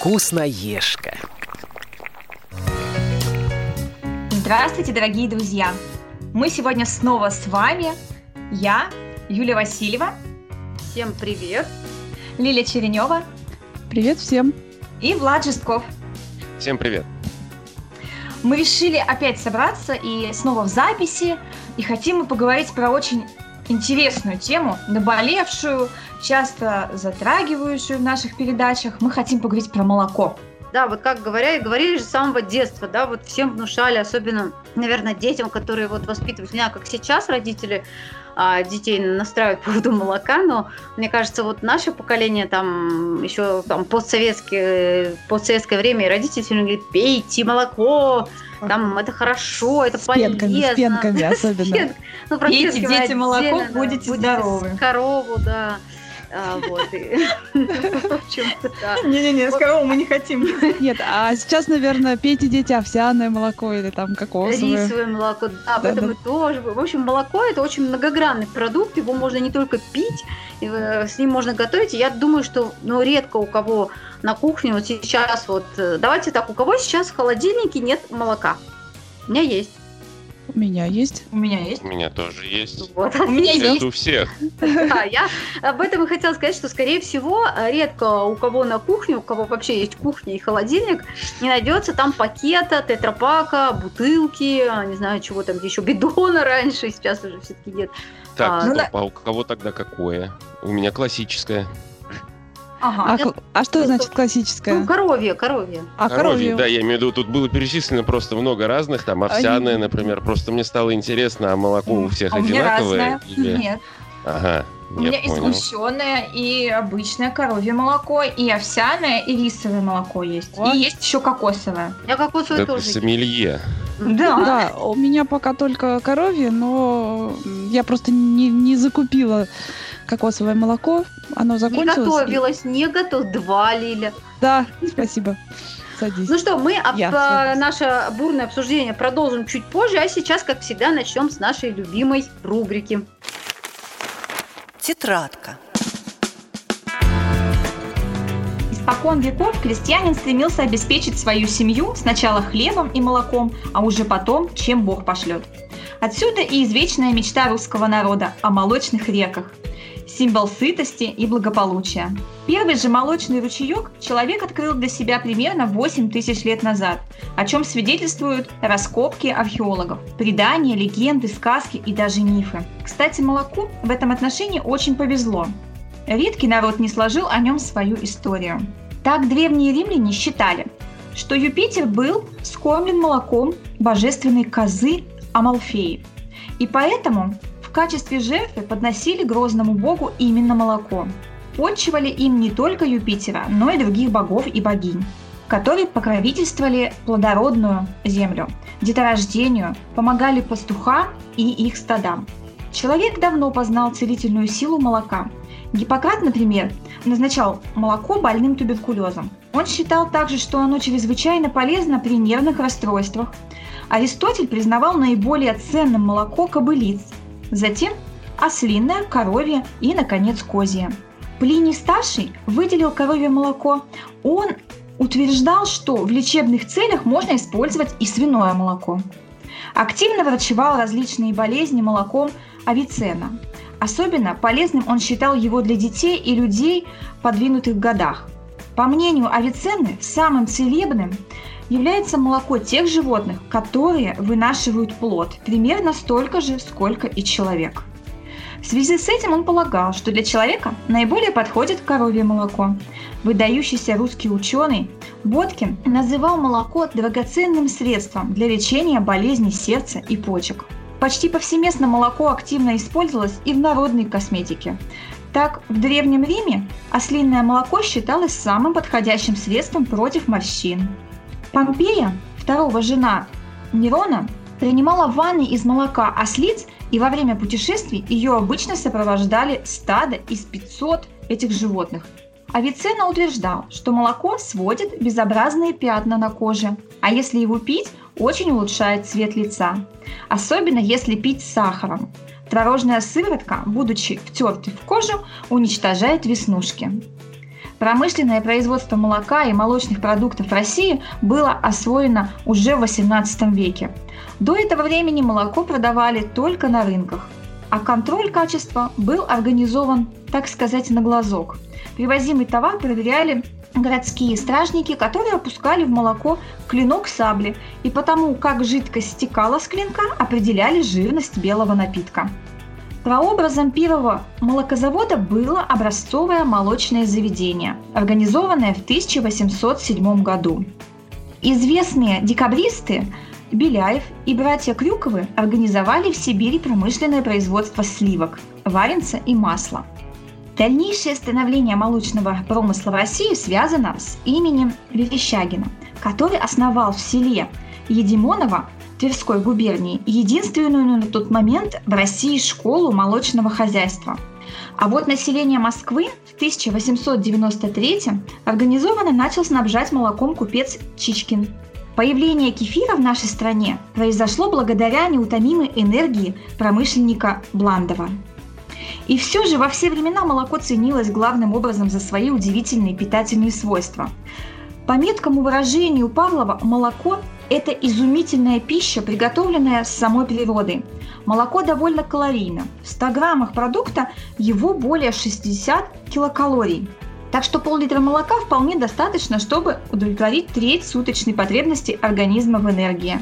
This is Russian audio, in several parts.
Вкусноежка. Здравствуйте, дорогие друзья! Мы сегодня снова с вами. Я, Юлия Васильева. Всем привет! Лилия Черенева. Привет всем! И Влад Жестков. Всем привет! Мы решили опять собраться и снова в записи. И хотим мы поговорить про очень интересную тему, наболевшую, часто затрагивающую в наших передачах. Мы хотим поговорить про молоко. Да, вот как говоря, и говорили же с самого детства, да, вот всем внушали, особенно, наверное, детям, которые вот воспитывают, не знаю, как сейчас родители а, детей настраивают по поводу молока, но мне кажется, вот наше поколение там еще там постсоветское, постсоветское время, и родители все говорят, пейте молоко, там это хорошо, это с полезно. Пенками, с пенками особенно. Ну, Пейте, дети, молоко, да, будете здоровы. Корову, да. А, вот. Не-не-не, с мы не хотим. Нет, а сейчас, наверное, пейте дети овсяное молоко или там кокосовое. Рисовое молоко, да, поэтому да. тоже. В общем, молоко это очень многогранный продукт, его можно не только пить, э, с ним можно готовить. Я думаю, что ну, редко у кого на кухне вот сейчас вот, э, давайте так, у кого сейчас в холодильнике нет молока? У меня есть. У меня есть. У меня есть. У меня тоже есть. Вот. У меня Это есть. у всех. Да, я об этом и хотела сказать, что, скорее всего, редко у кого на кухне, у кого вообще есть кухня и холодильник, не найдется там пакета, тетрапака, бутылки, не знаю, чего там еще, бидона раньше, сейчас уже все-таки нет. Так, А, стоп, ну а у кого тогда какое? У меня классическое. Ага. А, к- а что это- значит Ну, классическое? коровье, коровье. А Коровье, коровье? да, я имею в виду, тут было перечислено просто много разных, там овсяное, например, просто мне стало интересно, а молоко у всех А у меня одинаковое? разное. или- Нет. Ага, У меня я и понял. сгущенное, и обычное коровье молоко, и овсяное, и рисовое молоко есть. Вот. И есть еще кокосовое. Я кокосовое Это тоже. сомелье. Да. Да, у меня пока только коровье, но я просто не, не закупила кокосовое молоко. Оно Не закончилось. и- готовилась, не готов. Два лиля. Да, спасибо. Садись. Ну что, мы об- Я а, наше бурное обсуждение продолжим чуть позже, а сейчас, как всегда, начнем с нашей любимой рубрики. Тетрадка. Испокон веков крестьянин стремился обеспечить свою семью сначала хлебом и молоком, а уже потом, чем Бог пошлет. Отсюда и извечная мечта русского народа о молочных реках, символ сытости и благополучия. Первый же молочный ручеек человек открыл для себя примерно 8 тысяч лет назад, о чем свидетельствуют раскопки археологов, предания, легенды, сказки и даже мифы. Кстати, молоку в этом отношении очень повезло. Редкий народ не сложил о нем свою историю. Так древние римляне считали, что Юпитер был скормлен молоком божественной козы Амалфеи. И поэтому в качестве жертвы подносили грозному богу именно молоко. Почивали им не только Юпитера, но и других богов и богинь, которые покровительствовали плодородную землю, деторождению, помогали пастухам и их стадам. Человек давно познал целительную силу молока. Гиппократ, например, назначал молоко больным туберкулезом. Он считал также, что оно чрезвычайно полезно при нервных расстройствах. Аристотель признавал наиболее ценным молоко кобылиц, затем ослиное, коровье и, наконец, козье. Плиний Старший выделил коровье молоко. Он утверждал, что в лечебных целях можно использовать и свиное молоко. Активно врачевал различные болезни молоком Авиценна. Особенно полезным он считал его для детей и людей в подвинутых годах. По мнению Авиценны, самым целебным является молоко тех животных, которые вынашивают плод, примерно столько же, сколько и человек. В связи с этим он полагал, что для человека наиболее подходит коровье молоко. Выдающийся русский ученый Боткин называл молоко драгоценным средством для лечения болезней сердца и почек. Почти повсеместно молоко активно использовалось и в народной косметике. Так, в Древнем Риме ослиное молоко считалось самым подходящим средством против морщин. Помпея, второго жена Нерона, принимала ванны из молока ослиц, и во время путешествий ее обычно сопровождали стадо из 500 этих животных. Авиценна утверждал, что молоко сводит безобразные пятна на коже, а если его пить, очень улучшает цвет лица. Особенно если пить с сахаром. Творожная сыворотка, будучи втертой в кожу, уничтожает веснушки. Промышленное производство молока и молочных продуктов в России было освоено уже в XVIII веке. До этого времени молоко продавали только на рынках, а контроль качества был организован, так сказать, на глазок. Привозимый товар проверяли городские стражники, которые опускали в молоко клинок сабли, и потому, как жидкость стекала с клинка, определяли жирность белого напитка. Прообразом первого молокозавода было образцовое молочное заведение, организованное в 1807 году. Известные декабристы Беляев и братья Крюковы организовали в Сибири промышленное производство сливок, варенца и масла. Дальнейшее становление молочного промысла в России связано с именем Верещагина, который основал в селе Едимоново Тверской губернии единственную на тот момент в России школу молочного хозяйства. А вот население Москвы в 1893 организованно начал снабжать молоком купец Чичкин. Появление кефира в нашей стране произошло благодаря неутомимой энергии промышленника Бландова. И все же во все времена молоко ценилось главным образом за свои удивительные питательные свойства. По меткому выражению Павлова, молоко это изумительная пища, приготовленная с самой природы. Молоко довольно калорийно. В 100 граммах продукта его более 60 килокалорий. Так что пол-литра молока вполне достаточно, чтобы удовлетворить треть суточной потребности организма в энергии.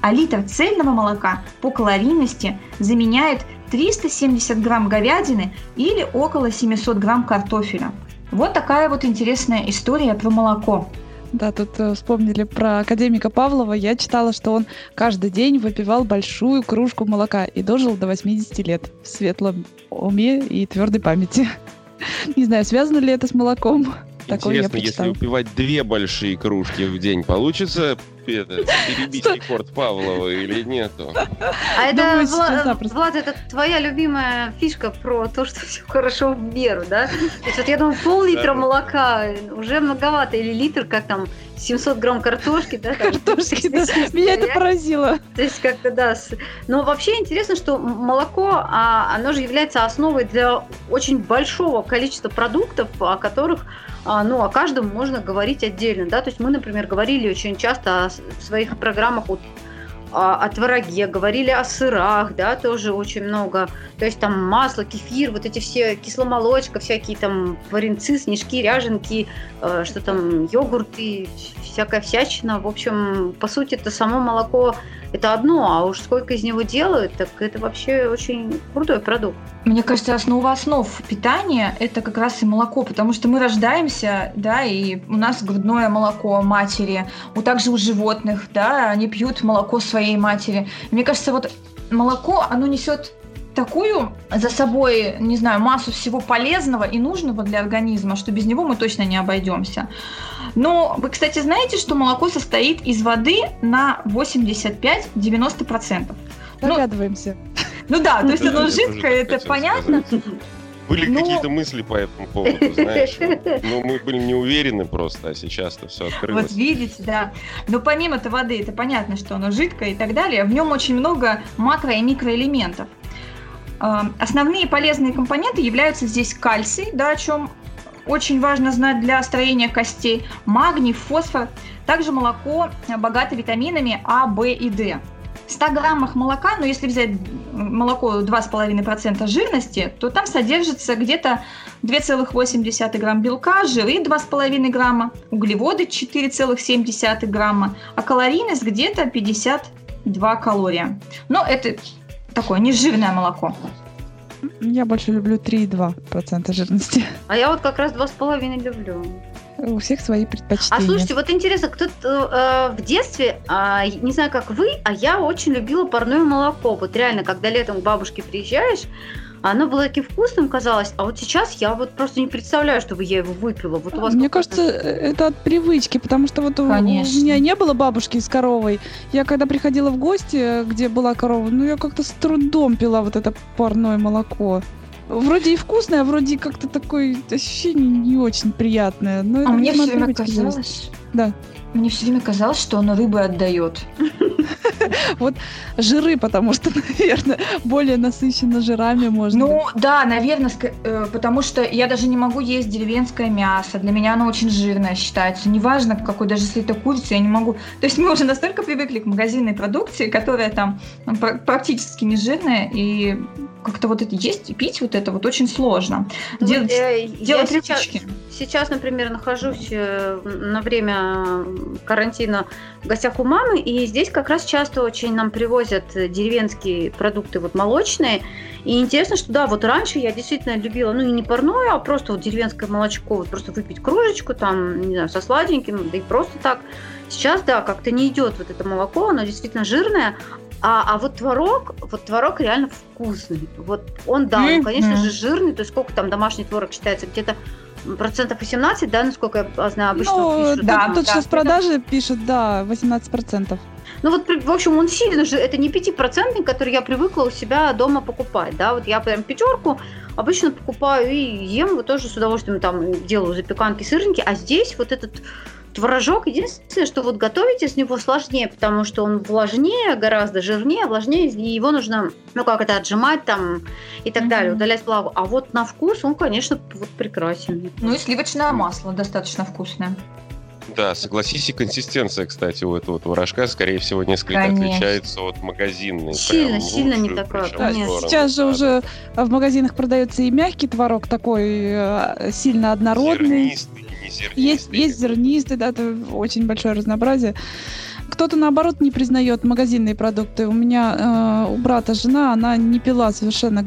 А литр цельного молока по калорийности заменяет 370 грамм говядины или около 700 грамм картофеля. Вот такая вот интересная история про молоко. Да, тут э, вспомнили про академика Павлова. Я читала, что он каждый день выпивал большую кружку молока и дожил до 80 лет в светлом уме и твердой памяти. Не знаю, связано ли это с молоком. Такое Интересно, если выпивать две большие кружки в день, получится это, перебить рекорд Павлова или нету? А это, Думаю, Вла- Влад, это твоя любимая фишка про то, что все хорошо в меру, да? То есть вот я думаю, пол-литра молока уже многовато, или литр, как там, 700 грамм картошки, да? Картошки, да. Меня это поразило. То есть как-то, да. Но вообще интересно, что молоко, а, оно же является основой для очень большого количества продуктов, о которых ну, о каждом можно говорить отдельно, да, то есть мы, например, говорили очень часто в своих программах вот, о твороге, говорили о сырах, да, тоже очень много. То есть там масло, кефир, вот эти все кисломолочка, всякие там варенцы, снежки, ряженки, э, что там, йогурты, всякая всячина. В общем, по сути, это само молоко это одно, а уж сколько из него делают, так это вообще очень крутой продукт. Мне кажется, основа основ питания – это как раз и молоко, потому что мы рождаемся, да, и у нас грудное молоко матери, у также у животных, да, они пьют молоко своей матери. Мне кажется, вот молоко, оно несет такую за собой, не знаю, массу всего полезного и нужного для организма, что без него мы точно не обойдемся. Но вы, кстати, знаете, что молоко состоит из воды на 85-90%. Догадываемся. Ну, ну да, то есть оно жидкое, это понятно. Были Но... какие-то мысли по этому поводу, знаешь. Но мы были не уверены просто, а сейчас-то все открылось. Вот видите, да. Но помимо этой воды, это понятно, что оно жидкое и так далее, в нем очень много макро- и микроэлементов. Основные полезные компоненты являются здесь кальций, да, о чем очень важно знать для строения костей, магний, фосфор. Также молоко богато витаминами А, В и D. В 100 граммах молока, ну, если взять молоко 2,5% жирности, то там содержится где-то 2,8 грамм белка, жиры 2,5 грамма, углеводы 4,7 грамма, а калорийность где-то 52 калория. Но это такое нежирное молоко. Я больше люблю 3,2% жирности. А я вот как раз 2,5 люблю. У всех свои предпочтения. А слушайте, вот интересно, кто-то э, в детстве, э, не знаю, как вы, а я очень любила парное молоко. Вот реально, когда летом к бабушке приезжаешь, оно было таким вкусным казалось, а вот сейчас я вот просто не представляю, чтобы я его выпила. Вот у вас Мне кажется, это от привычки, потому что вот Конечно. у меня не было бабушки с коровой. Я когда приходила в гости, где была корова, ну я как-то с трудом пила вот это парное молоко. вроде и вкусное, а вроде как-то такое ощущение не очень приятное. Но а мне все время казалось... Да. Мне все время казалось, что оно рыбы отдает. Вот жиры, потому что, наверное, более насыщенно жирами можно. Ну, да, наверное, э, потому что я даже не могу есть деревенское мясо. Для меня оно очень жирное считается. Неважно, какой, даже если это курица, я не могу. То есть мы уже настолько привыкли к магазинной продукции, которая там практически не жирная, и как-то вот это есть и пить вот это вот очень сложно. Ну, делать, э, делать сейчас, сейчас, например, нахожусь э, на время карантина в гостях у мамы, и здесь как раз часто очень нам привозят деревенские продукты вот молочные. И интересно, что да, вот раньше я действительно любила, ну и не парное, а просто вот деревенское молочко, вот просто выпить кружечку там, не знаю, со сладеньким, да и просто так. Сейчас, да, как-то не идет вот это молоко, оно действительно жирное, а, а вот творог, вот творог реально вкусный. Вот он, да, он, конечно же, жирный, то есть сколько там домашний творог считается, где-то процентов 18, да, насколько я знаю, обычно ну, пишут. Да, тут да, сейчас в продаже пишут, да, 18 процентов. Ну вот, в общем, он сильно же, это не 5%, который я привыкла у себя дома покупать, да, вот я прям пятерку обычно покупаю и ем, вот тоже с удовольствием там делаю запеканки, сырники, а здесь вот этот Творожок, единственное, что вот готовить из него сложнее, потому что он влажнее, гораздо жирнее, влажнее, и его нужно, ну как это, отжимать там и так mm-hmm. далее, удалять влагу. А вот на вкус он, конечно, вот прекрасен. Ну и сливочное масло достаточно вкусное. Да, согласись, и консистенция, кстати, у этого творожка, скорее всего, несколько Конечно. отличается от магазинной. Сильно, сильно не такая. Да, сейчас же да. уже в магазинах продается и мягкий творог, такой э, сильно однородный. Зернистый зернистый. Есть, есть зернистый, да, это очень большое разнообразие. Кто-то, наоборот, не признает магазинные продукты. У меня э, у брата жена, она не пила совершенно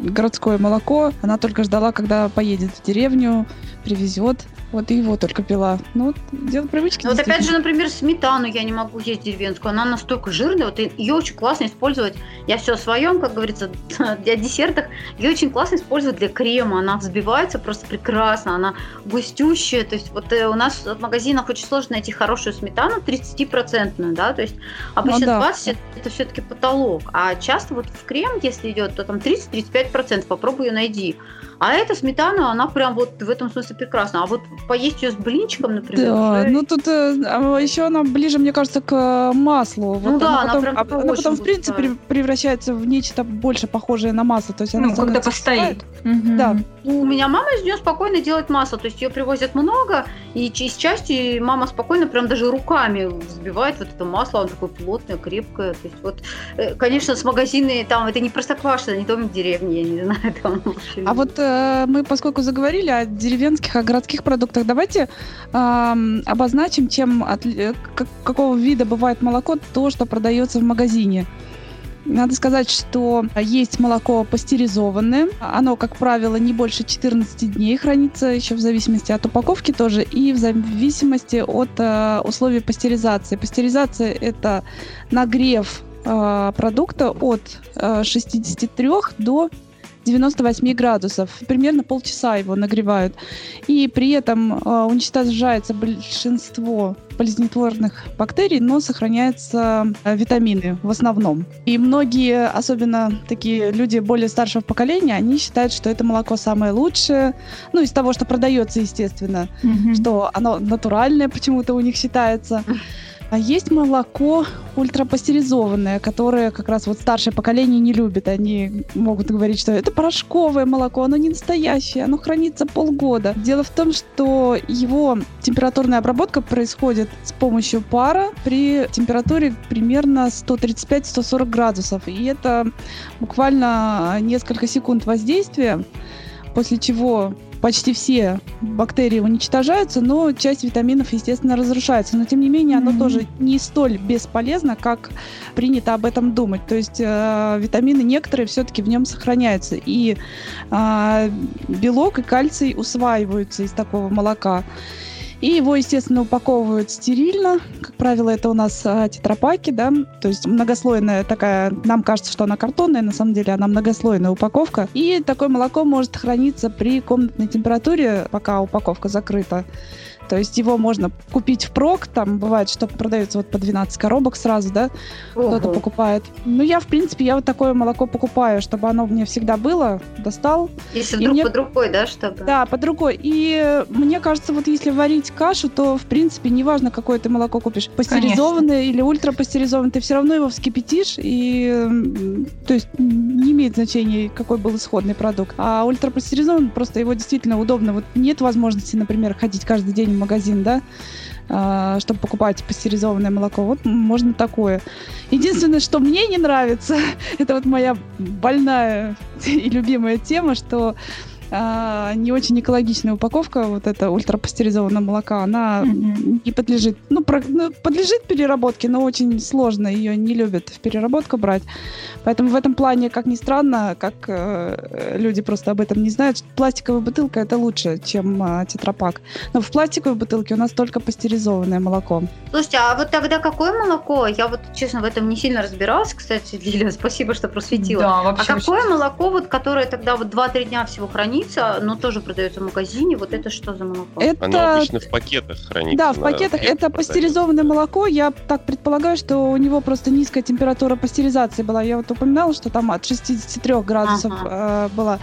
городское молоко. Она только ждала, когда поедет в деревню, привезет. Вот его только пила. Ну, дело привычки. Вот опять же, например, сметану я не могу есть деревенскую. Она настолько жирная, вот ее очень классно использовать. Я все о своем, как говорится, для десертах. Ее очень классно использовать для крема. Она взбивается просто прекрасно, она густющая. То есть вот э, у нас в магазинах очень сложно найти хорошую сметану 30%, да, то есть обычно ну, да. 20 это все-таки потолок. А часто вот в крем, если идет, то там 30-35%. Попробуй ее найди. А эта сметана, она прям вот в этом смысле прекрасна. А вот поесть ее с блинчиком, например. Да, уже... ну тут э, а еще она ближе, мне кажется, к э, маслу. Вот ну да, она, потом, она, прям она потом, в принципе, превращается в нечто больше похожее на масло. То есть она ну, когда постоит. Угу. Да. У меня мама из нее спокойно делает масло. То есть ее привозят много, и из части мама спокойно прям даже руками взбивает вот это масло. Оно такое плотное, крепкое. То есть вот, э, конечно, с магазины там это не простоквашино, не домик деревни, я не знаю. Там, а вот Э, мы, поскольку заговорили о деревенских, о городских продуктах, давайте э, обозначим, чем от, э, какого вида бывает молоко, то, что продается в магазине. Надо сказать, что есть молоко пастеризованное. Оно, как правило, не больше 14 дней хранится, еще в зависимости от упаковки тоже, и в зависимости от э, условий пастеризации. Пастеризация – это нагрев э, продукта от э, 63 до 98 градусов. Примерно полчаса его нагревают. И при этом уничтожается большинство болезнетворных бактерий, но сохраняются э, витамины в основном. И многие, особенно такие люди более старшего поколения, они считают, что это молоко самое лучшее. Ну, из того, что продается, естественно, mm-hmm. что оно натуральное почему-то у них считается. А есть молоко ультрапастеризованное, которое как раз вот старшее поколение не любит. Они могут говорить, что это порошковое молоко, оно не настоящее, оно хранится полгода. Дело в том, что его температурная обработка происходит с помощью пара при температуре примерно 135-140 градусов. И это буквально несколько секунд воздействия, после чего почти все бактерии уничтожаются, но часть витаминов, естественно, разрушается. Но тем не менее, оно mm-hmm. тоже не столь бесполезно, как принято об этом думать. То есть э, витамины некоторые все-таки в нем сохраняются. И э, белок и кальций усваиваются из такого молока. И его, естественно, упаковывают стерильно. Как правило, это у нас а, тетрапаки, да, то есть многослойная такая, нам кажется, что она картонная, на самом деле она многослойная упаковка. И такое молоко может храниться при комнатной температуре, пока упаковка закрыта То есть его можно купить впрок, там бывает, что продается вот по 12 коробок сразу, да, кто-то покупает. Ну, я, в принципе, я вот такое молоко покупаю, чтобы оно мне всегда было, достал. Если вдруг мне... под рукой, да, чтобы? Да, под рукой. И мне кажется, вот если варить кашу, то, в принципе, неважно, какое ты молоко купишь, пастеризованное Конечно. или ультрапастеризованное, ты все равно его вскипятишь, и, то есть, не имеет значения, какой был исходный продукт. А ультрапастеризованный, просто его действительно удобно. Вот нет возможности, например, ходить каждый день в магазин, да, а, чтобы покупать пастеризованное молоко. Вот можно такое. Единственное, что мне не нравится, это вот моя больная и любимая тема, что а, не очень экологичная упаковка, вот эта ультрапастеризованного молока, она mm-hmm. не подлежит, ну, про, ну, подлежит переработке, но очень сложно, ее не любят в переработку брать. Поэтому в этом плане, как ни странно, как э, люди просто об этом не знают, пластиковая бутылка это лучше, чем э, тетрапак. Но в пластиковой бутылке у нас только пастеризованное молоко. Слушайте, а вот тогда какое молоко? Я вот, честно, в этом не сильно разбиралась, кстати, Лилия, спасибо, что просветила. Да, вообще. А какое очень... молоко, вот, которое тогда вот 2-3 дня всего хранится, но тоже продается в магазине, вот это что за молоко? Это... Оно обычно в пакетах хранится. Да, в пакетах. Это пастеризованное молоко. Я так предполагаю, что у него просто низкая температура пастеризации была. Я вот упоминала, что там от 63 градусов ага. э, была,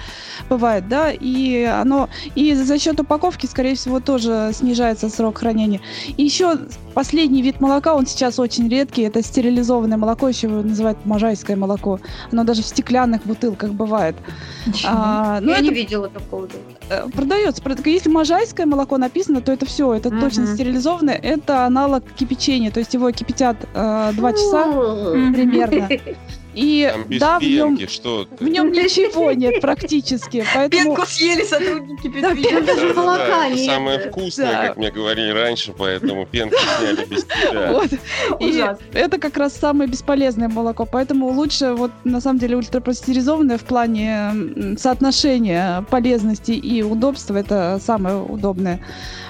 бывает, да, и оно, и за счет упаковки, скорее всего, тоже снижается срок хранения. И еще последний вид молока, он сейчас очень редкий, это стерилизованное молоко, еще его называют можайское молоко. Оно даже в стеклянных бутылках бывает. А, ну, Я это... не видела такого. Э, продается. Если можайское молоко написано, то это все, это точно стерилизованное. Это аналог кипячения, то есть его кипятят э, 2 часа примерно. И Там без да, в нем, что в нем ничего нет практически. Поэтому... Пенку съели сотрудники да, даже молока да, нет. самое вкусное, да. как мне говорили раньше, поэтому пенку сняли без тебя. Вот. И это как раз самое бесполезное молоко, поэтому лучше вот на самом деле ультрапастеризованное в плане соотношения полезности и удобства это самое удобное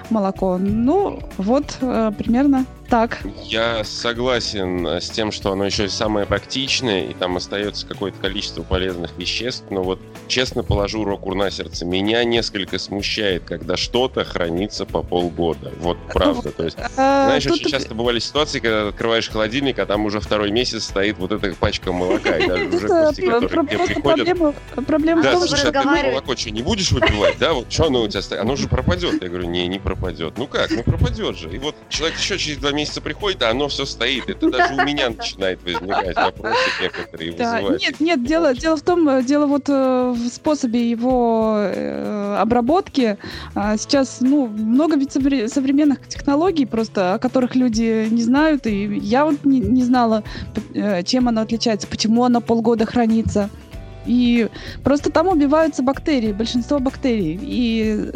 молоко. Ну, вот э, примерно так. Я согласен э, с тем, что оно еще самое практичное, и там остается какое-то количество полезных веществ, но вот честно положу руку на сердце, меня несколько смущает, когда что-то хранится по полгода. Вот правда. То есть, а, знаешь, очень часто бывали ситуации, когда открываешь холодильник, а там уже второй месяц стоит вот эта пачка молока, и даже уже гости, которые к тебе приходят... Проблема да, слушай, а ты молоко что, не будешь выпивать, да? Вот что оно у тебя стоит? Оно же пропадет. Я говорю, не, не пропадет. Ну как? Ну пропадет же. И вот человек еще через два месяца приходит, а оно все стоит. Это даже у меня начинает возникать вопросы некоторые да. Нет, нет, дело, дело в том, э, дело вот э, в способе его э, обработки. А сейчас, ну, много ведь современных технологий просто, о которых люди не знают, и я вот не, не знала, чем оно отличается, почему оно полгода хранится. И просто там убиваются бактерии, большинство бактерий. И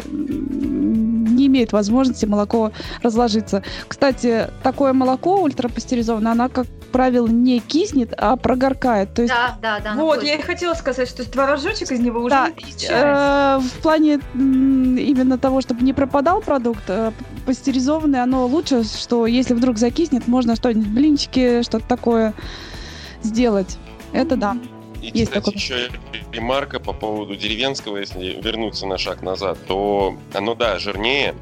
не имеет возможности молоко разложиться. Кстати, такое молоко ультрапастеризованное, оно, как правило, не киснет, а прогоркает. То есть... Да, да, да. Вот, я и хотела сказать, что творожочек из него уже да, э, В плане именно того, чтобы не пропадал продукт, э, пастеризованный, оно лучше, что если вдруг закиснет, можно что-нибудь, блинчики, что-то такое сделать. Это да. И, Есть кстати, такой... еще ремарка по поводу деревенского, если вернуться на шаг назад, то оно, да, жирнее,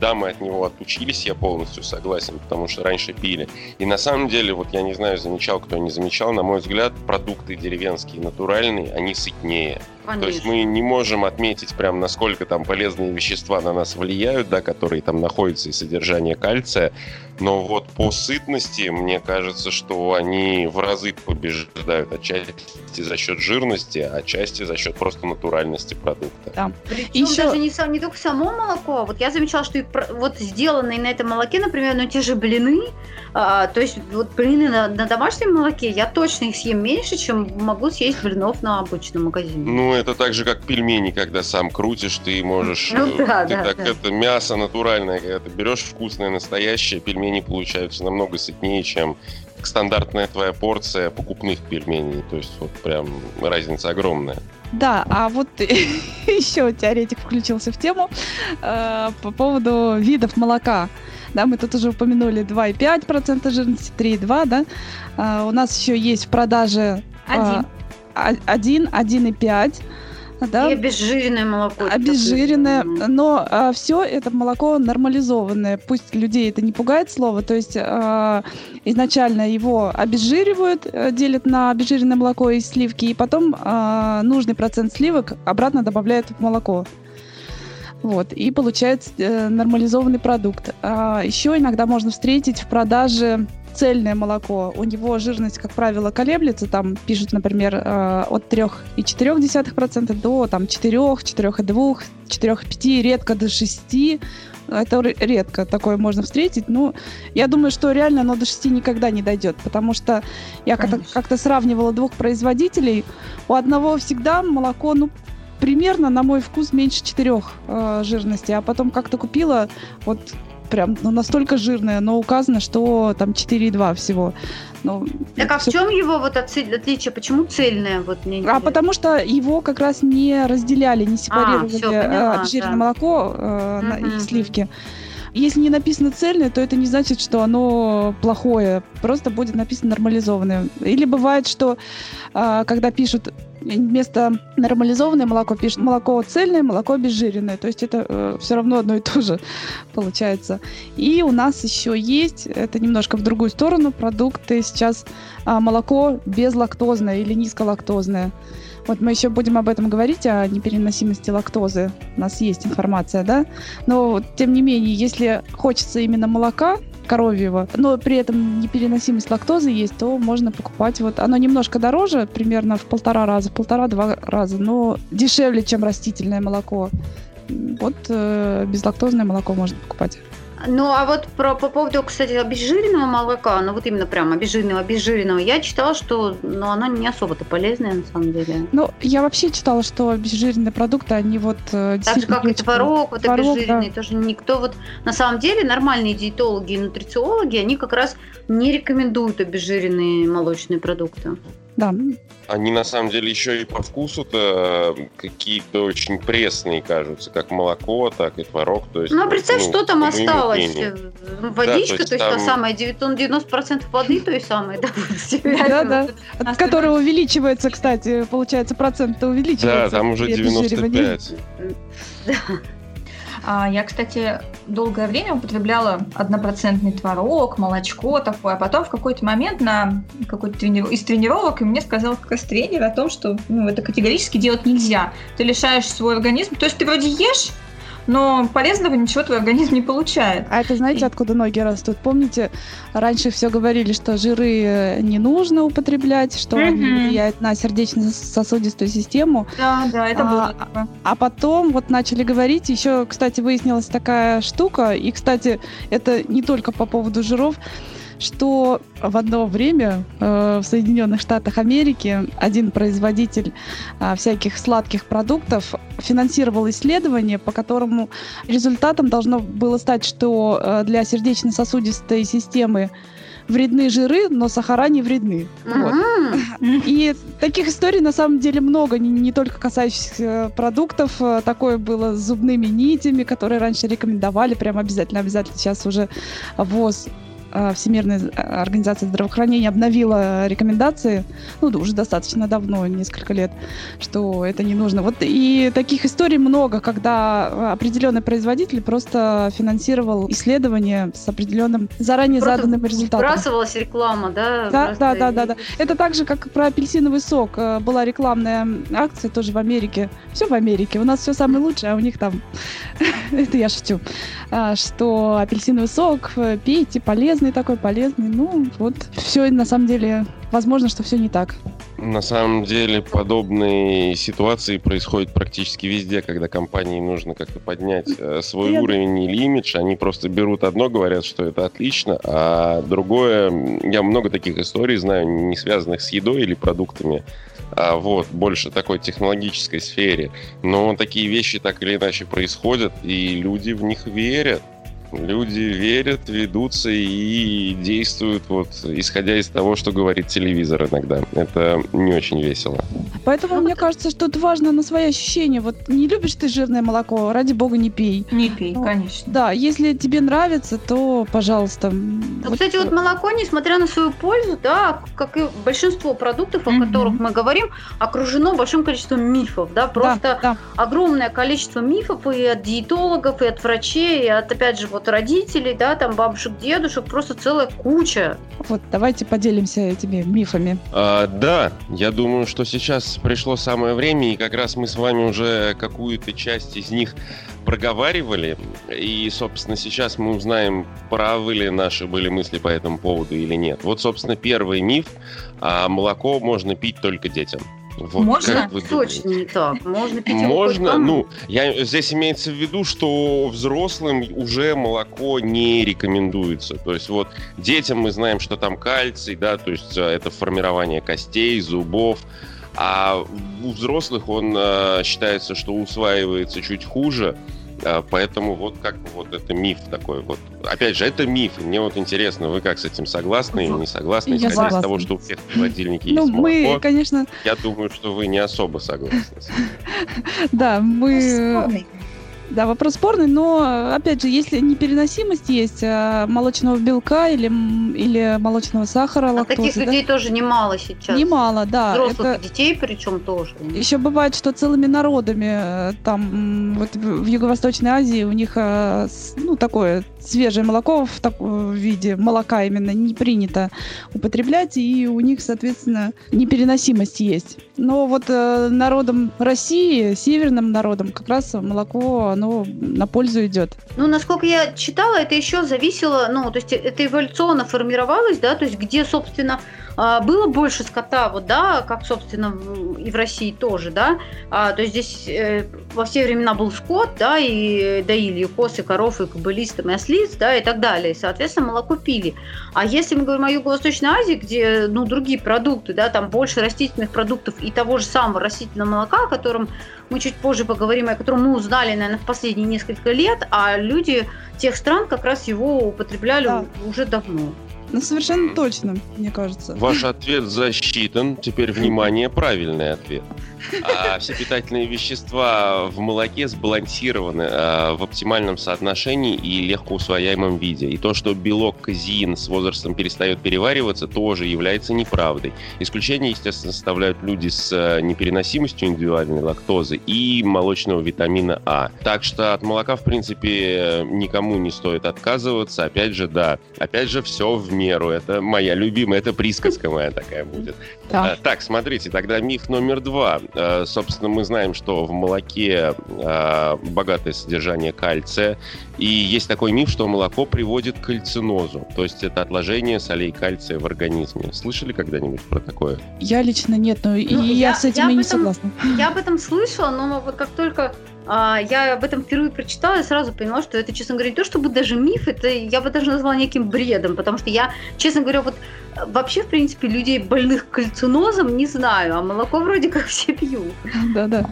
да, мы от него отучились, я полностью согласен, потому что раньше пили. И на самом деле, вот я не знаю, замечал, кто не замечал, на мой взгляд, продукты деревенские, натуральные, они сытнее. Конечно. То есть мы не можем отметить прям, насколько там полезные вещества на нас влияют, да, которые там находятся и содержание кальция, но вот по сытности, мне кажется, что они в разы побеждают отчасти за счет жирности, а отчасти за счет просто натуральности продукта. Да. Причем Еще... даже не, сам, не только само молоко, вот я замечала, что и вот сделанные на этом молоке, например, ну те же блины, а, то есть вот блины на, на домашнем молоке, я точно их съем меньше, чем могу съесть блинов на обычном магазине. Ну, это так же, как пельмени, когда сам крутишь, ты можешь... Ну, да, ты да, так, да. Это мясо натуральное, когда ты берешь вкусное, настоящее, пельмени получаются намного сытнее, чем стандартная твоя порция покупных пельменей. То есть вот прям разница огромная. Да, а вот еще теоретик включился в тему э, по поводу видов молока. Да, мы тут уже упомянули 2,5% жирности, 3,2, да. Э, у нас еще есть в продаже... Один. Э, 1, 1,5 Да? И обезжиренное молоко. Обезжиренное, но а, все это молоко нормализованное. Пусть людей это не пугает слово, то есть а, изначально его обезжиривают, э, делят на обезжиренное молоко и сливки, и потом а, нужный процент сливок обратно добавляют в молоко. Вот, и получается э, нормализованный продукт. А еще иногда можно встретить в продаже цельное молоко. У него жирность, как правило, колеблется. Там пишут, например, э, от 3,4% до там, 4, 4,2, 4,5, редко до 6. Это редко такое можно встретить. Но я думаю, что реально оно до 6 никогда не дойдет, потому что я как-то, как-то сравнивала двух производителей. У одного всегда молоко, ну, примерно, на мой вкус, меньше 4 э, жирности, а потом как-то купила вот прям ну, настолько жирное, но указано, что там 4,2 всего. Ну, так а все... в чем его вот отличие? Почему цельное? Вот мне а потому что его как раз не разделяли, не сепарировали а, все, поняла, обезжиренное да. молоко э, mm-hmm. и сливки. Если не написано цельное, то это не значит, что оно плохое. Просто будет написано нормализованное. Или бывает, что э, когда пишут вместо нормализованное молоко пишет молоко цельное, молоко обезжиренное. То есть это э, все равно одно и то же получается. И у нас еще есть, это немножко в другую сторону, продукты сейчас э, молоко безлактозное или низколактозное. Вот мы еще будем об этом говорить, о непереносимости лактозы. У нас есть информация, да? Но, тем не менее, если хочется именно молока, коровьего, но при этом непереносимость лактозы есть, то можно покупать вот... Оно немножко дороже, примерно в полтора раза, полтора-два раза, но дешевле, чем растительное молоко. Вот э, безлактозное молоко можно покупать. Ну, а вот про, по поводу, кстати, обезжиренного молока, ну вот именно прям обезжиренного, обезжиренного, я читала, что ну, оно не особо-то полезное на самом деле. Ну, я вообще читала, что обезжиренные продукты, они вот... Э, так же, как и творог, вот творог, обезжиренный, да. тоже никто вот... На самом деле нормальные диетологи и нутрициологи, они как раз не рекомендуют обезжиренные молочные продукты. Да. Они на самом деле еще и по вкусу-то какие-то очень пресные кажутся, как молоко, так и творог. То есть, ну, а представь, ну, что там осталось. Водичка, да, то есть, то есть там... та самая 90% воды той самой, да, да, да. От которой увеличивается, кстати, получается, процент увеличивается. Да, там уже 95. Да. А, я, кстати, долгое время употребляла однопроцентный творог, молочко такое, а потом в какой-то момент на какой-то тренир... из тренировок и мне сказал как раз тренер о том, что ну, это категорически делать нельзя. Ты лишаешь свой организм, то есть ты вроде ешь, но полезного ничего твой организм не получает. А это знаете, откуда ноги растут? Помните, раньше все говорили, что жиры э, не нужно употреблять, что mm-hmm. они влияют на сердечно-сосудистую систему. Да, да, это а, было такое. А потом вот начали говорить, еще, кстати, выяснилась такая штука, и, кстати, это не только по поводу жиров, что в одно время э, в Соединенных Штатах Америки один производитель э, всяких сладких продуктов финансировал исследование, по которому результатом должно было стать, что э, для сердечно-сосудистой системы вредны жиры, но сахара не вредны. Вот. И таких историй на самом деле много, не, не только касающихся продуктов. Э, такое было с зубными нитями, которые раньше рекомендовали, прям обязательно, обязательно. Сейчас уже ВОЗ а, Всемирная организация здравоохранения обновила рекомендации, ну, уже достаточно давно, несколько лет, что это не нужно. Вот и таких историй много, когда определенный производитель просто финансировал исследование с определенным заранее просто заданным результатом. Вбрасывалась реклама, да? Да, да, да, да, да. Это так же, как про апельсиновый сок. Э, была рекламная акция тоже в Америке. Все в Америке. У нас все самое лучшее, а у них там... это я шучу. А, что апельсиновый сок э, пейте, полезный такой, полезный. Ну, вот, все на самом деле, возможно, что все не так. На самом деле подобные ситуации происходят практически везде, когда компании нужно как-то поднять э, свой Я... уровень или имидж, они просто берут одно, говорят, что это отлично, а другое, я много таких историй знаю, не связанных с едой или продуктами, а вот, больше такой технологической сфере. Но такие вещи так или иначе происходят, и люди в них верят. Люди верят, ведутся и действуют вот исходя из того, что говорит телевизор иногда. Это не очень весело. Поэтому мне кажется, что тут важно на свои ощущения. Вот не любишь ты жирное молоко, ради бога не пей. Не пей, ну, конечно. Да, если тебе нравится, то, пожалуйста, Ну, кстати, вот молоко, несмотря на свою пользу, да, как и большинство продуктов, о которых мы говорим, окружено большим количеством мифов, да, просто Да, да. огромное количество мифов и от диетологов, и от врачей, и от, опять же, вот родителей, да, там бабушек, дедушек, просто целая куча. Вот давайте поделимся этими мифами. А, да, я думаю, что сейчас пришло самое время, и как раз мы с вами уже какую-то часть из них проговаривали. И, собственно, сейчас мы узнаем, правы ли наши были мысли по этому поводу или нет. Вот, собственно, первый миф. А молоко можно пить только детям. Вот Можно? как вы Точно думаете? не так. Можно пить Можно, ну, я, здесь имеется в виду, что взрослым уже молоко не рекомендуется. То есть вот детям мы знаем, что там кальций, да, то есть э, это формирование костей, зубов. А у взрослых он э, считается, что усваивается чуть хуже. Э, Поэтому вот как бы вот это миф такой вот. Опять же, это миф. И Мне вот интересно, вы как с этим согласны или не согласны? Исходя из согласна. того, что у всех в холодильнике Ну, есть мы, молоко, конечно, я думаю, что вы не особо согласны. да, мы... Да, вопрос спорный, но, опять же, если непереносимость есть а, молочного белка или, или молочного сахара, А лактозы, таких да, людей тоже немало сейчас. немало, да. Взрослых это- детей причем тоже. Еще бывает, что целыми народами э, там вот в Юго-Восточной Азии у них э, ну такое свежее молоко в таком виде молока именно не принято употреблять, и у них, соответственно, непереносимость есть. Но вот э, народам России, северным народам, как раз молоко, оно на пользу идет. Ну, насколько я читала, это еще зависело, ну, то есть это эволюционно формировалось, да, то есть где, собственно, было больше скота, вот, да, как, собственно, и в России тоже, да, А, то есть здесь э, во все времена был скот, да, и доили и коз, и коров, и кобылиц, там, и ослиц, да, и так далее, и, соответственно, молоко пили. А если мы говорим о Юго-Восточной Азии, где, ну, другие продукты, да, там больше растительных продуктов и того же самого растительного молока, о котором мы чуть позже поговорим, о котором мы узнали, наверное, в последние несколько лет, а люди тех стран как раз его употребляли Да. уже давно. Ну, совершенно точно, мне кажется. Ваш ответ засчитан. Теперь, внимание, правильный ответ. А все питательные вещества в молоке сбалансированы а, в оптимальном соотношении и легко усвояемом виде. И то, что белок казеин с возрастом перестает перевариваться, тоже является неправдой. Исключение, естественно, составляют люди с а, непереносимостью индивидуальной лактозы и молочного витамина А. Так что от молока, в принципе, никому не стоит отказываться. Опять же, да. Опять же, все в меру. Это моя любимая, это присказка моя такая будет. Да. А, Так, смотрите, тогда миф номер два. Э, Собственно, мы знаем, что в молоке э, богатое содержание кальция. И есть такой миф, что молоко приводит к кальцинозу. То есть это отложение солей кальция в организме. Слышали когда-нибудь про такое? Я лично нет, но и Ну, я, я- с этим я и не этом- согласна. Я об этом слышала, но вот как только я об этом впервые прочитала, я сразу поняла, что это, честно говоря, не то чтобы даже миф, это я бы даже назвала неким бредом, потому что я, честно говоря, вот э, вообще, в принципе, людей больных кальцинозом не знаю, а молоко вроде как все пьют. Да-да.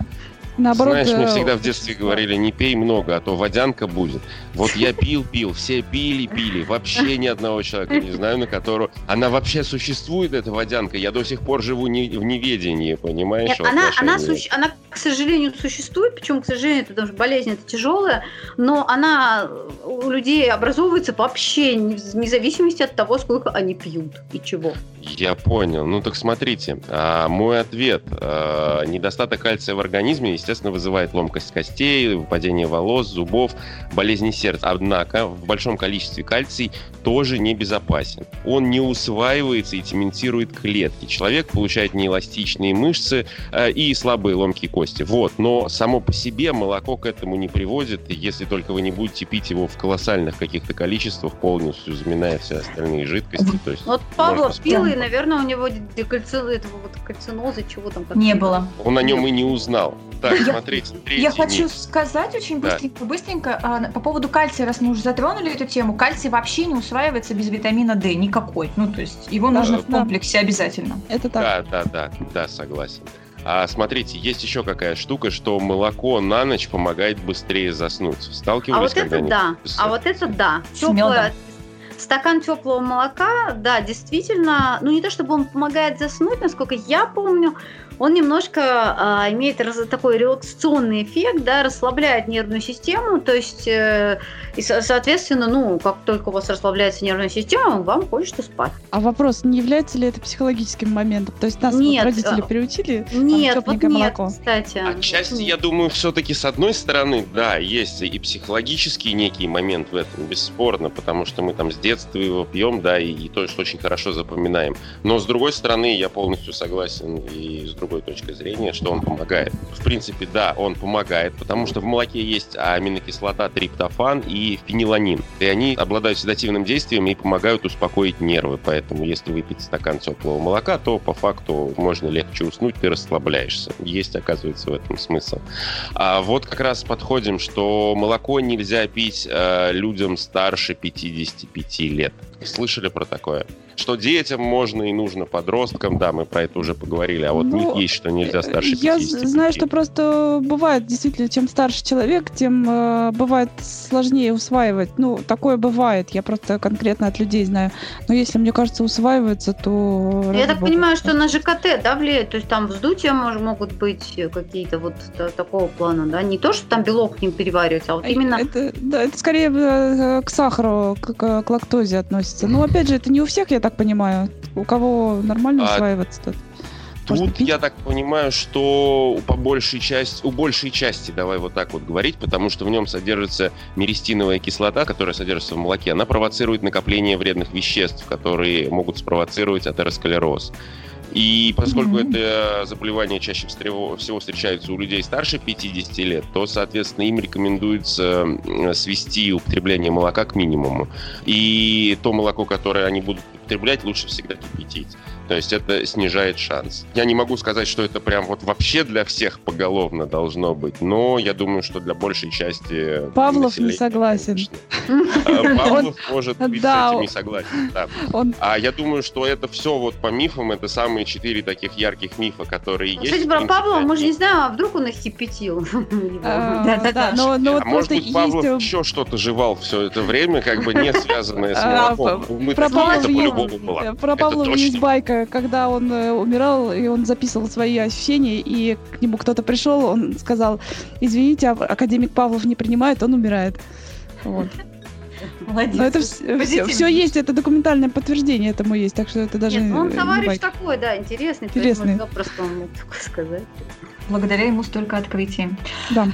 Наоборот, Знаешь, мне э, всегда в детстве говорили, не пей много, а то водянка будет. Вот я пил, пил, все пили, пили. Вообще ни одного человека не знаю, на которого... Она вообще существует, эта водянка. Я до сих пор живу не- в неведении, понимаешь? Нет, она, она, суще- она, к сожалению, существует, причем, к сожалению, это тоже болезнь, это тяжелая, но она у людей образовывается вообще не- вне зависимости от того, сколько они пьют и чего. Я понял. Ну так смотрите, а, мой ответ. а, недостаток кальция в организме, естественно, вызывает ломкость костей, выпадение волос, зубов, болезни сердца. Однако в большом количестве кальций тоже небезопасен. Он не усваивается и цементирует клетки. Человек получает неэластичные мышцы э, и слабые ломкие кости. Вот. Но само по себе молоко к этому не приводит, если только вы не будете пить его в колоссальных каких-то количествах, полностью заминая все остальные жидкости. То есть Вот Павлов пил, и, наверное, у него декальци... этого вот кальциноза, чего там. Не было. Он о нем и не узнал. Так, смотрите, Я хочу сказать очень быстренько, быстренько а, по поводу кальция, раз мы уже затронули эту тему. Кальций вообще не усваивается без витамина D никакой. Ну, то есть его нужно в комплексе обязательно. это так. Да, да, да, да, согласен. А смотрите, есть еще какая штука, что молоко на ночь помогает быстрее заснуть. А Сталкивались вот это да, а вот это да. Мёдом. Стакан теплого молока, да, действительно, ну не то чтобы он помогает заснуть, насколько я помню, он немножко а, имеет раз, такой релаксационный эффект, да, расслабляет нервную систему, то есть, э, и, соответственно, ну, как только у вас расслабляется нервная система, вам хочется спать. А вопрос, не является ли это психологическим моментом? То есть нас Нет, вот родители а, приучили Нет, там, вот тепленькое нет, молоко? кстати. Отчасти, Нет. я думаю, все-таки с одной стороны, да, есть и психологический некий момент в этом, бесспорно, потому что мы там с детства его пьем, да, и, и то, что очень хорошо запоминаем. Но с другой стороны, я полностью согласен и с другой точки зрения, что он помогает. В принципе, да, он помогает, потому что в молоке есть аминокислота триптофан и фениланин. И они обладают седативным действием и помогают успокоить нервы. Поэтому, если выпить стакан теплого молока, то по факту можно легче уснуть, ты расслабляешься. Есть, оказывается, в этом смысл. А вот как раз подходим, что молоко нельзя пить э, людям старше 55 лет. Слышали про такое? Что детям можно и нужно, подросткам, да, мы про это уже поговорили, а вот Ну, не есть, что нельзя старше Я 55. з- знаю, что просто бывает, действительно, чем старше человек, тем э, бывает сложнее усваивать. Ну, такое бывает, я просто конкретно от людей знаю. Но если, мне кажется, усваивается, то... Я так бога. понимаю, что на ЖКТ, да, влияет, то есть там вздутия мож- могут быть какие-то вот та- такого плана, да, не то, что там белок не переваривается, а вот А именно... Это, да, это скорее э, к сахару, к, к- к лактозе относится. Ну, опять же, это не у всех, я так понимаю. У кого нормально А усваивается, можно Тут я так понимаю, что по большей части, у большей части, давай вот так вот говорить, потому что в нем содержится меристиновая кислота, которая содержится в молоке. Она провоцирует накопление вредных веществ, которые могут спровоцировать атеросклероз. И поскольку Мгм. это заболевание чаще всего встречается у людей старше 50 лет, то, соответственно, им рекомендуется свести употребление молока к минимуму. И то молоко, которое они будут употреблять, лучше всегда кипятить. То есть это снижает шанс. Я не могу сказать, что это прям вот вообще для всех поголовно должно быть, но я думаю, что для большей части Павлов не согласен. А, Павлов может быть с этим не согласен. А я думаю, что это все вот по мифам, это самые четыре таких ярких мифа, которые есть. Кстати, про Павлова мы же не знаем, а вдруг он их кипятил. А, Да-да-да. да, но, но вот А может быть, Павлов э, еще что-то жевал все это время, как бы не связанное с А, молоком. Мы Про это Павлова, по-любому есть, было. про Это Павлова точно. есть байка, когда он э, умирал, и он записывал свои ощущения, и к нему кто-то пришел, он сказал, извините, а- академик Павлов не принимает, он умирает. Вот. Молодец. Но это все, Позитивно. есть, это документальное подтверждение этому есть, так что это даже Нет, ну он товарищ такой, да, интересный. Интересный. Запросто он мог такое сказать. Благодаря ему столько открытий. Да.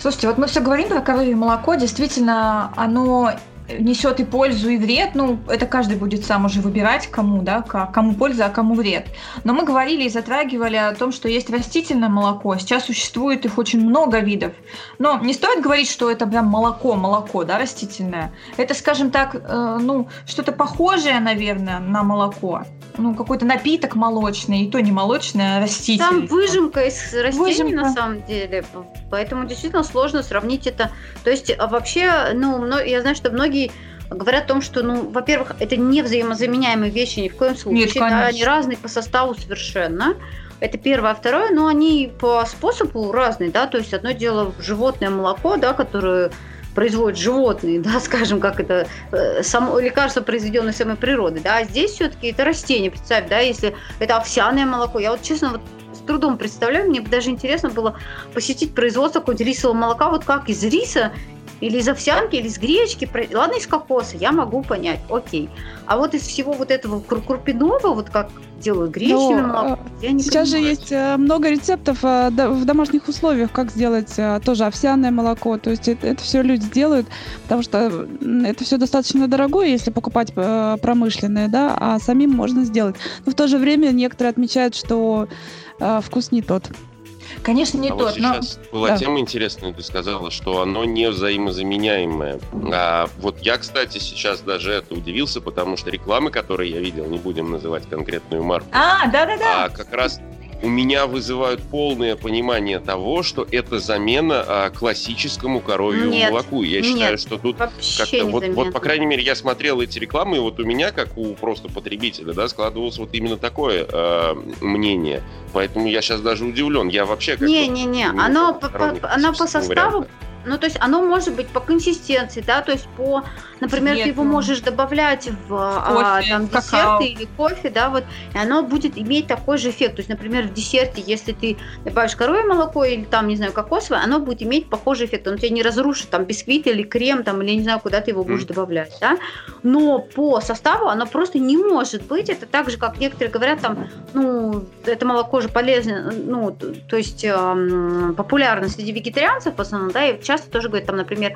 Слушайте, вот мы все говорим про коровье молоко. Действительно, оно несет и пользу, и вред. Ну, это каждый будет сам уже выбирать, кому, да, кому польза, а кому вред. Но мы говорили и затрагивали о том, что есть растительное молоко. Сейчас существует их очень много видов. Но не стоит говорить, что это прям молоко, молоко, да, растительное. Это, скажем так, э, ну, что-то похожее, наверное, на молоко. Ну, какой-то напиток молочный, и то не молочный, а растительный. Там выжимка из растений Выжимка. на самом деле, поэтому действительно сложно сравнить это. То есть а вообще, ну, я знаю, что многие говорят о том, что, ну, во-первых, это не взаимозаменяемые вещи ни в коем случае, Нет, да, они разные по составу совершенно. Это первое. А второе, ну, они по способу разные, да, то есть одно дело животное молоко, да, которое производят животные, да, скажем, как это э, само лекарство, произведенное самой природой, да, а здесь все-таки это растение, представь, да, если это овсяное молоко, я вот честно вот трудом представляю, мне бы даже интересно было посетить производство какого-нибудь рисового молока, вот как из риса или из овсянки, или из гречки, ладно, из кокоса, я могу понять, окей. А вот из всего вот этого крупяного, вот как делают гречневое Но, молоко, я не Сейчас же понимаю. есть э, много рецептов э, в домашних условиях, как сделать э, тоже овсяное молоко. То есть это, все люди делают, потому что это все достаточно дорогое, если покупать э, промышленное, да, а самим можно сделать. Но в то же время некоторые отмечают, что э, вкус не тот. Конечно, не а тот, вот но... сейчас была Да. тема интересная, ты сказала, что оно не взаимозаменяемое. А вот я, кстати, сейчас даже это удивился, потому что рекламы, которые я видел, не будем называть конкретную марку, А, да-да-да. а как раз у меня вызывают полное понимание того, что это замена а, классическому коровьему Нет, молоку. Я нет. считаю, что тут как-то не вот, вот, по крайней мере, я смотрел эти рекламы, и вот у меня, как у просто потребителя, да, складывалось вот именно такое э, мнение. Поэтому я сейчас даже удивлен. Я вообще как Не-не-не, не оно знаю, по, по- оно по составу варианта. Ну, то есть оно может быть по консистенции, да, то есть по, например, Цвету. ты его можешь добавлять в а, кофе, там, десерты или кофе, да, вот, и оно будет иметь такой же эффект. То есть, например, в десерте, если ты добавишь коровье молоко или там, не знаю, кокосовое, оно будет иметь похожий эффект. Он тебя не разрушит там бисквит или крем, там, или не знаю, куда ты его будешь mm. добавлять, да. Но по составу оно просто не может быть. Это так же, как некоторые говорят, там, ну, это молоко же полезно, ну, то есть э, популярно среди вегетарианцев в основном, да, и часто тоже говорят, там, например,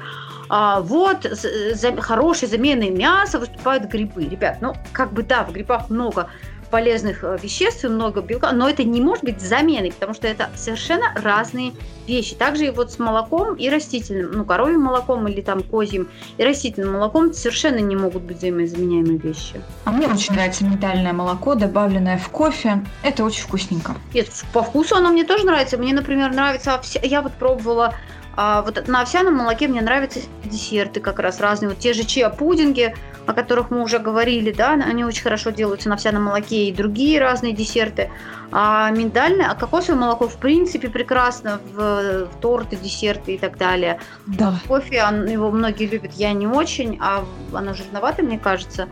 э, вот за, хорошей заменой мяса выступают грибы. Ребят, ну, как бы да, в грибах много полезных э, веществ и много белка, но это не может быть заменой, потому что это совершенно разные вещи. Также и вот с молоком и растительным, ну, коровьим молоком или там козьим и растительным молоком совершенно не могут быть взаимозаменяемые вещи. А мне очень нравится миндальное молоко, добавленное в кофе. Это очень вкусненько. Нет, по вкусу оно мне тоже нравится. Мне, например, нравится... Я вот пробовала а вот на овсяном молоке мне нравятся десерты как раз разные. Вот те же чиа-пудинги, о которых мы уже говорили, да, они очень хорошо делаются на овсяном молоке и другие разные десерты. А миндальное, а кокосовое молоко в принципе прекрасно в, в торты, десерты и так далее. Да. Кофе он, его многие любят, я не очень, а оно жирноватое, мне кажется.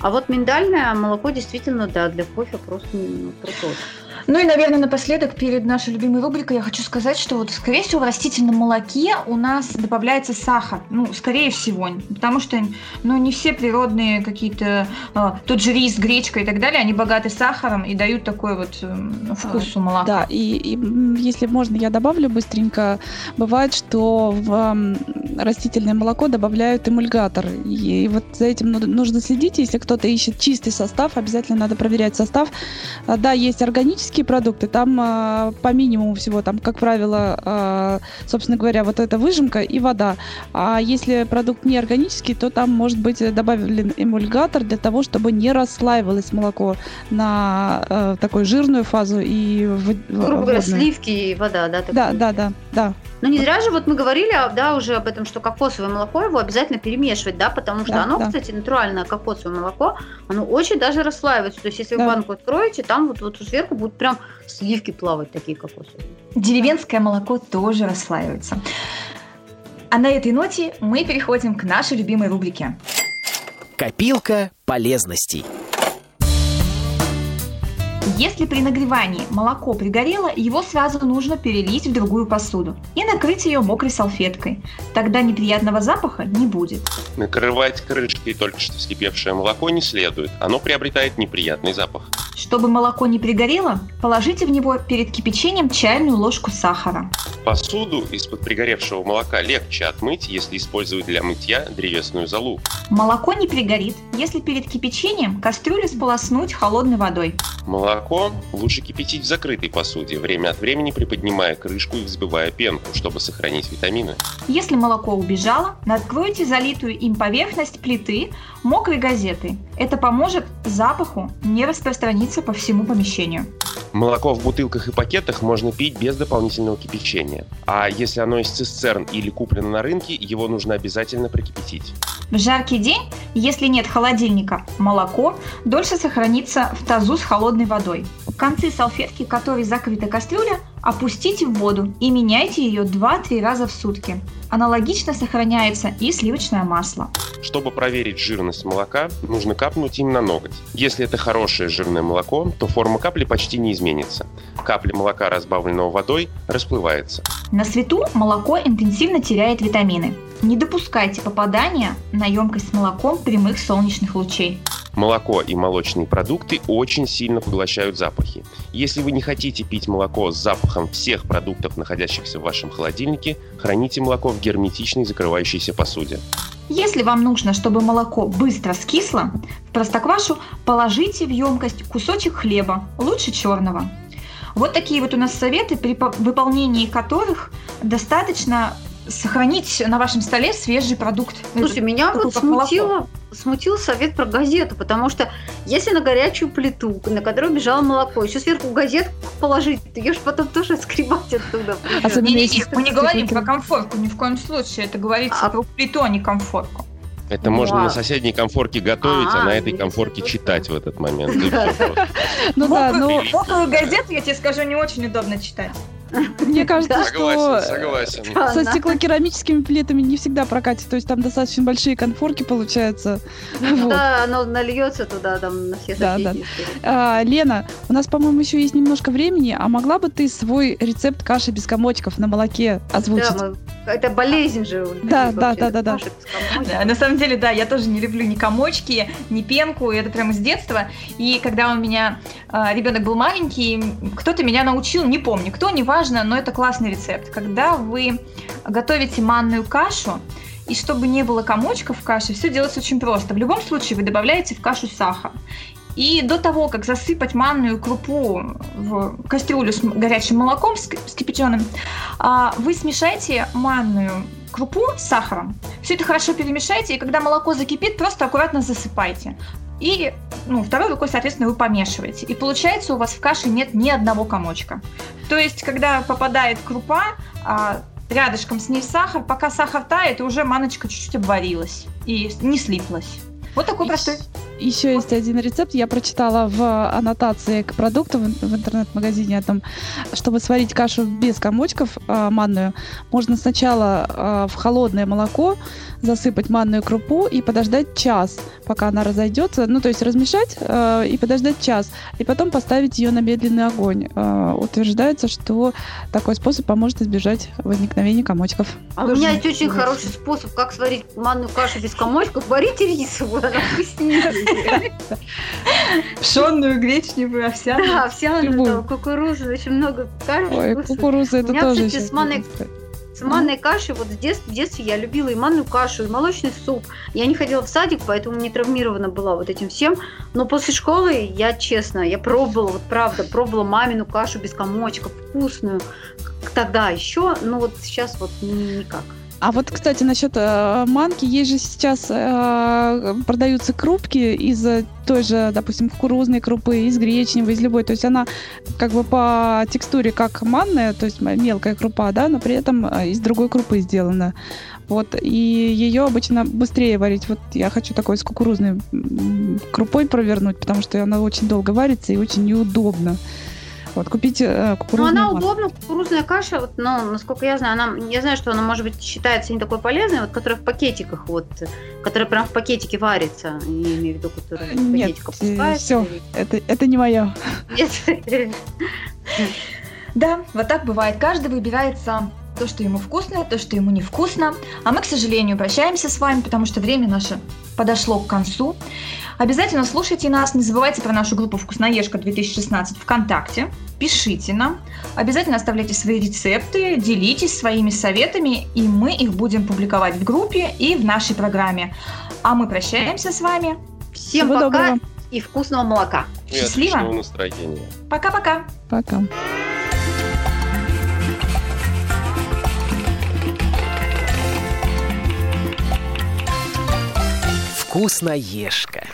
А вот миндальное молоко действительно, да, для кофе просто ну, крутое. Ну и, наверное, напоследок, перед нашей любимой рубрикой, я хочу сказать, что вот, скорее всего, в растительном молоке у нас добавляется сахар. Ну, скорее всего. Потому что, ну, не все природные какие-то, э, тот же рис, гречка и так далее, они богаты сахаром и дают такой вот э, вкус у молока. Да, и, и если можно, я добавлю быстренько. Бывает, что в э, растительное молоко добавляют эмульгатор. И, и вот за этим нужно следить. Если кто-то ищет чистый состав, обязательно надо проверять состав. А, да, есть органический органические продукты, там а, по минимуму всего, там, как правило, а, собственно говоря, вот эта выжимка и вода. А если продукт не органический, то там может быть добавлен эмульгатор для того, чтобы не расслаивалось молоко на а, такую жирную фазу и в, Грубо говоря, сливки и вода, да? Да, да, да, да. Но не зря же вот мы говорили, да, уже об этом, что кокосовое молоко его обязательно перемешивать, да, потому что да, оно, да. кстати, натуральное кокосовое молоко, оно очень даже расслаивается. То есть, если да. вы банку откроете, там вот, вот сверху будут прям сливки плавать такие кокосовые. Деревенское молоко тоже расслаивается. А на этой ноте мы переходим к нашей любимой рубрике. Копилка полезностей. Если при нагревании молоко пригорело, его сразу нужно перелить в другую посуду и накрыть ее мокрой салфеткой. Тогда неприятного запаха не будет. Накрывать крышкой только что вскипевшее молоко не следует. Оно приобретает неприятный запах. Чтобы молоко не пригорело, положите в него перед кипячением чайную ложку сахара. Посуду из-под пригоревшего молока легче отмыть, если использовать для мытья древесную золу. Молоко не пригорит, если перед кипячением кастрюлю сполоснуть холодной водой. Молоко лучше кипятить в закрытой посуде, время от времени приподнимая крышку и взбивая пенку, чтобы сохранить витамины. Если молоко убежало, накройте залитую им поверхность плиты мокрой газетой. Это поможет запаху не распространиться по всему помещению. Молоко в бутылках и пакетах можно пить без дополнительного кипячения. А если оно из цистерн или куплено на рынке, его нужно обязательно прокипятить. В жаркий день, если нет холодильника, молоко дольше сохранится в тазу с холодной водой. Концы салфетки, которой закрыта кастрюля, опустите в воду и меняйте ее 2-3 раза в сутки. Аналогично сохраняется и сливочное масло. Чтобы проверить жирность молока, нужно капнуть им на ноготь. Если это хорошее жирное молоко, то форма капли почти не изменится. Капля молока, разбавленного водой, расплывается. На свету молоко интенсивно теряет витамины. Не допускайте попадания на емкость с молоком прямых солнечных лучей. Молоко и молочные продукты очень сильно поглощают запахи. Если вы не хотите пить молоко с запахом всех продуктов, находящихся в вашем холодильнике, храните молоко в герметичной закрывающейся посуде. Если вам нужно, чтобы молоко быстро скисло, в простоквашу положите в емкость кусочек хлеба, лучше черного. Вот такие вот у нас советы, при выполнении которых достаточно сохранить на вашем столе свежий продукт. Слушай, Это меня вот смутило, смутил совет про газету, потому что если на горячую плиту, на которую бежало молоко, еще сверху газетку положить, ты ее же потом тоже скребать оттуда. А не, не, не, мы не говорим про комфортку, ни в коем случае. Это говорится а... про плиту, а не комфортку. Это ну, можно на соседней комфорке готовить, а, а на этой комфорке читать в этот момент. Ну да, ну... Мокрую газету, я тебе скажу, не очень удобно читать. Мне кажется, Согласен, что согласен. Да. со стеклокерамическими плитами не всегда прокатит. То есть там достаточно большие конфорки получаются. Вот. Туда оно нальется туда, там, на все Да, соседи. А, Лена, у нас, по-моему, еще есть немножко времени, а могла бы ты свой рецепт каши без комочков на молоке озвучить? Да, мы- это болезнь же. Да, да, да, да, да. Да, на самом деле, да, я тоже не люблю ни комочки, ни пенку, это прямо с детства. И когда у меня ребенок был маленький, кто-то меня научил, не помню кто, неважно, но это классный рецепт. Когда вы готовите манную кашу, и чтобы не было комочков в каше, все делается очень просто. В любом случае вы добавляете в кашу сахар. И до того, как засыпать манную крупу в кастрюлю с горячим молоком вскипяченным, а, вы смешайте манную крупу с сахаром. Все это хорошо перемешайте, и когда молоко закипит, просто аккуратно засыпайте. И ну, второй рукой, соответственно, вы помешиваете. И получается, у вас в каше нет ни одного комочка. То есть, когда попадает крупа, а, рядышком с ней сахар, пока сахар тает, и уже маночка чуть-чуть обварилась и не слиплась. Вот такой простой. Еще есть один рецепт, я прочитала в аннотации к продукту в, в интернет-магазине о том, чтобы сварить кашу без комочков э, манную, можно сначала э, в холодное молоко засыпать манную крупу и подождать час, пока она разойдется, ну то есть размешать э, и подождать час, и потом поставить ее на медленный огонь. Э, утверждается, что такой способ поможет избежать возникновения комочков. А у Тоже меня есть очень интересно. хороший способ, как сварить манную кашу без комочков. Варите рисовую, она вкуснее. Пшенную, гречневую, овсяную. Да, овсяную, кукурузу, очень много каши. Ой, кукуруза это У меня, тоже кстати, с манной- С манной кашей, вот в детстве, в детстве я любила и манную кашу, и молочный суп. Я не ходила в садик, поэтому не травмирована была вот этим всем. Но после школы, я честно, я пробовала, вот правда, пробовала мамину кашу без комочков, вкусную. Тогда еще, но вот сейчас вот ни- никак. А вот, кстати, насчет э, манки, есть же сейчас э, продаются крупки из той же, допустим, кукурузной крупы, из гречневой, из любой. То есть она как бы по текстуре как манная, то есть мелкая крупа, да, но при этом э, из другой крупы сделана. Вот, и ее обычно быстрее варить. Вот я хочу такой с кукурузной крупой провернуть, потому что она очень долго варится и очень неудобно. Вот, купить э, Ну, кукурузную она манку. удобна, кукурузная каша, вот, но, насколько я знаю, она, я знаю, что она, может быть, считается не такой полезной, вот, которая в пакетиках, вот, которая прям в пакетике варится, я имею в виду, которая в пакетик опускается. все, это, это не мое. Нет. Да, вот так бывает. Каждый выбирает сам то, что ему вкусно, то, что ему невкусно. А мы, к сожалению, прощаемся с вами, потому что время наше подошло к концу. Обязательно слушайте нас, не забывайте про нашу группу «Вкусноежка 2016» ВКонтакте, пишите нам, обязательно оставляйте свои рецепты, делитесь своими советами, и мы их будем публиковать в группе и в нашей программе. А мы прощаемся с вами. Всем Всего пока доброго. и вкусного молока. И Счастливо. отличного настроения. Пока-пока! Пока. Вкусноежка.